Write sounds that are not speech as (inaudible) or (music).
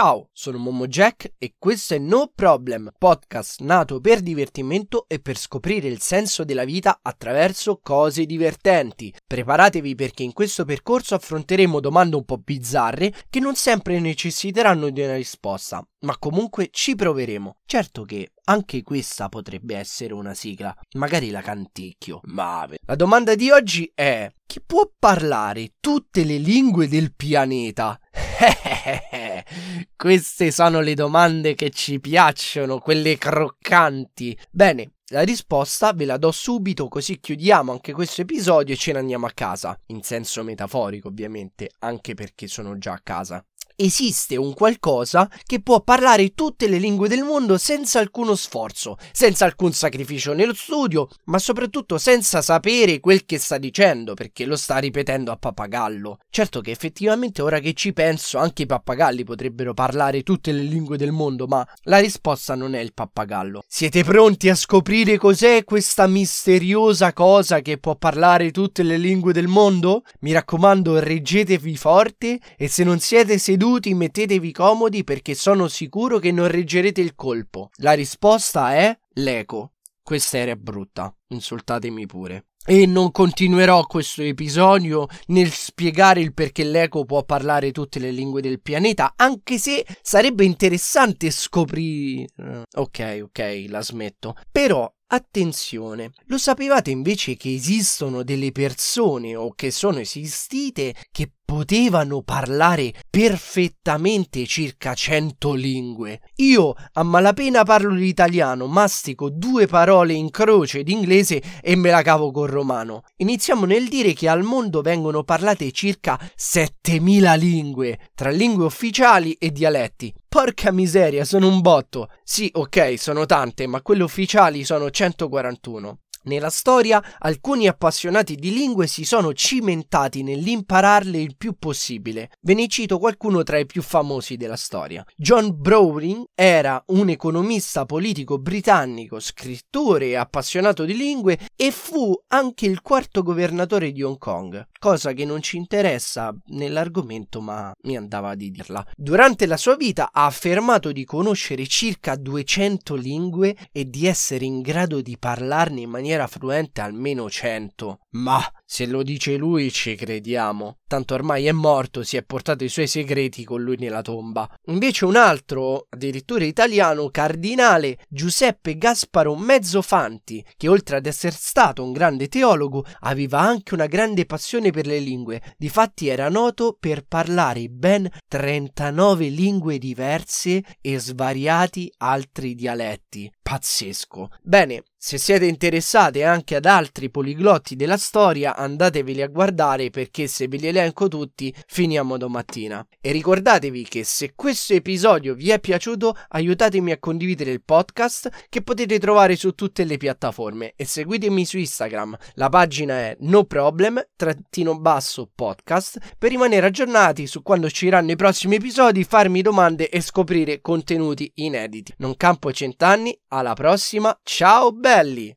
Ciao, sono Momo Jack e questo è No Problem, podcast nato per divertimento e per scoprire il senso della vita attraverso cose divertenti. Preparatevi perché in questo percorso affronteremo domande un po' bizzarre che non sempre necessiteranno di una risposta, ma comunque ci proveremo. Certo che anche questa potrebbe essere una sigla, magari la canticchio. Ma la domanda di oggi è: chi può parlare tutte le lingue del pianeta? (laughs) Queste sono le domande che ci piacciono, quelle croccanti. Bene, la risposta ve la do subito così chiudiamo anche questo episodio e ce ne andiamo a casa. In senso metaforico ovviamente, anche perché sono già a casa esiste un qualcosa che può parlare tutte le lingue del mondo senza alcuno sforzo, senza alcun sacrificio nello studio, ma soprattutto senza sapere quel che sta dicendo, perché lo sta ripetendo a pappagallo. Certo che effettivamente ora che ci penso, anche i pappagalli potrebbero parlare tutte le lingue del mondo, ma la risposta non è il pappagallo. Siete pronti a scoprire cos'è questa misteriosa cosa che può parlare tutte le lingue del mondo? Mi raccomando, reggetevi forte e se non siete seduti seduti, mettetevi comodi perché sono sicuro che non reggerete il colpo. La risposta è l'eco. Questa era brutta, insultatemi pure. E non continuerò questo episodio nel spiegare il perché l'eco può parlare tutte le lingue del pianeta, anche se sarebbe interessante scoprire... Ok, ok, la smetto. Però Attenzione, lo sapevate invece che esistono delle persone o che sono esistite che potevano parlare perfettamente circa 100 lingue. Io a malapena parlo l'italiano, mastico due parole in croce d'inglese e me la cavo col romano. Iniziamo nel dire che al mondo vengono parlate circa 7000 lingue, tra lingue ufficiali e dialetti. Porca miseria, sono un botto. Sì, ok, sono tante, ma quelle ufficiali sono 141. Nella storia alcuni appassionati di lingue si sono cimentati nell'impararle il più possibile. Ve ne cito qualcuno tra i più famosi della storia. John Browning era un economista politico britannico, scrittore e appassionato di lingue e fu anche il quarto governatore di Hong Kong, cosa che non ci interessa nell'argomento ma mi andava di dirla. Durante la sua vita ha affermato di conoscere circa 200 lingue e di essere in grado di parlarne in maniera fluente almeno 100. Ma se lo dice lui ci crediamo. Tanto ormai è morto, si è portato i suoi segreti con lui nella tomba. Invece un altro, addirittura italiano, cardinale Giuseppe Gasparo Mezzofanti, che oltre ad essere stato un grande teologo, aveva anche una grande passione per le lingue. Difatti era noto per parlare ben 39 lingue diverse e svariati altri dialetti. Pazzesco. Bene, se siete interessati anche ad altri poliglotti della storia, andateveli a guardare perché se ve li elenco tutti finiamo domattina. E ricordatevi che se questo episodio vi è piaciuto, aiutatemi a condividere il podcast che potete trovare su tutte le piattaforme e seguitemi su Instagram. La pagina è no problem trattino basso podcast per rimanere aggiornati su quando usciranno i prossimi episodi, farmi domande e scoprire contenuti inediti. Non campo cent'anni, alla prossima, ciao belli!